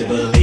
to believe.